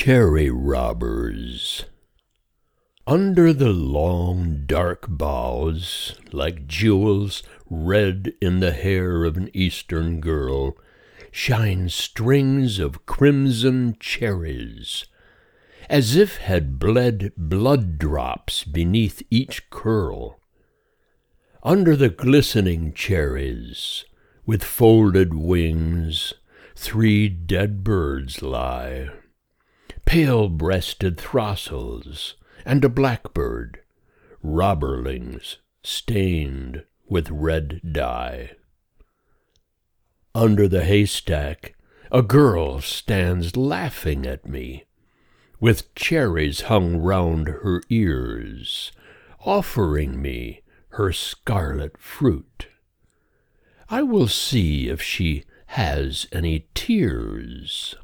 Cherry Robbers. Under the long, dark boughs, like jewels red in the hair of an Eastern girl, shine strings of crimson cherries, as if had bled blood drops beneath each curl. Under the glistening cherries, with folded wings, three dead birds lie pale breasted throstles, and a blackbird, robberlings stained with red dye. Under the haystack, a girl stands laughing at me, with cherries hung round her ears, offering me her scarlet fruit. I will see if she has any tears.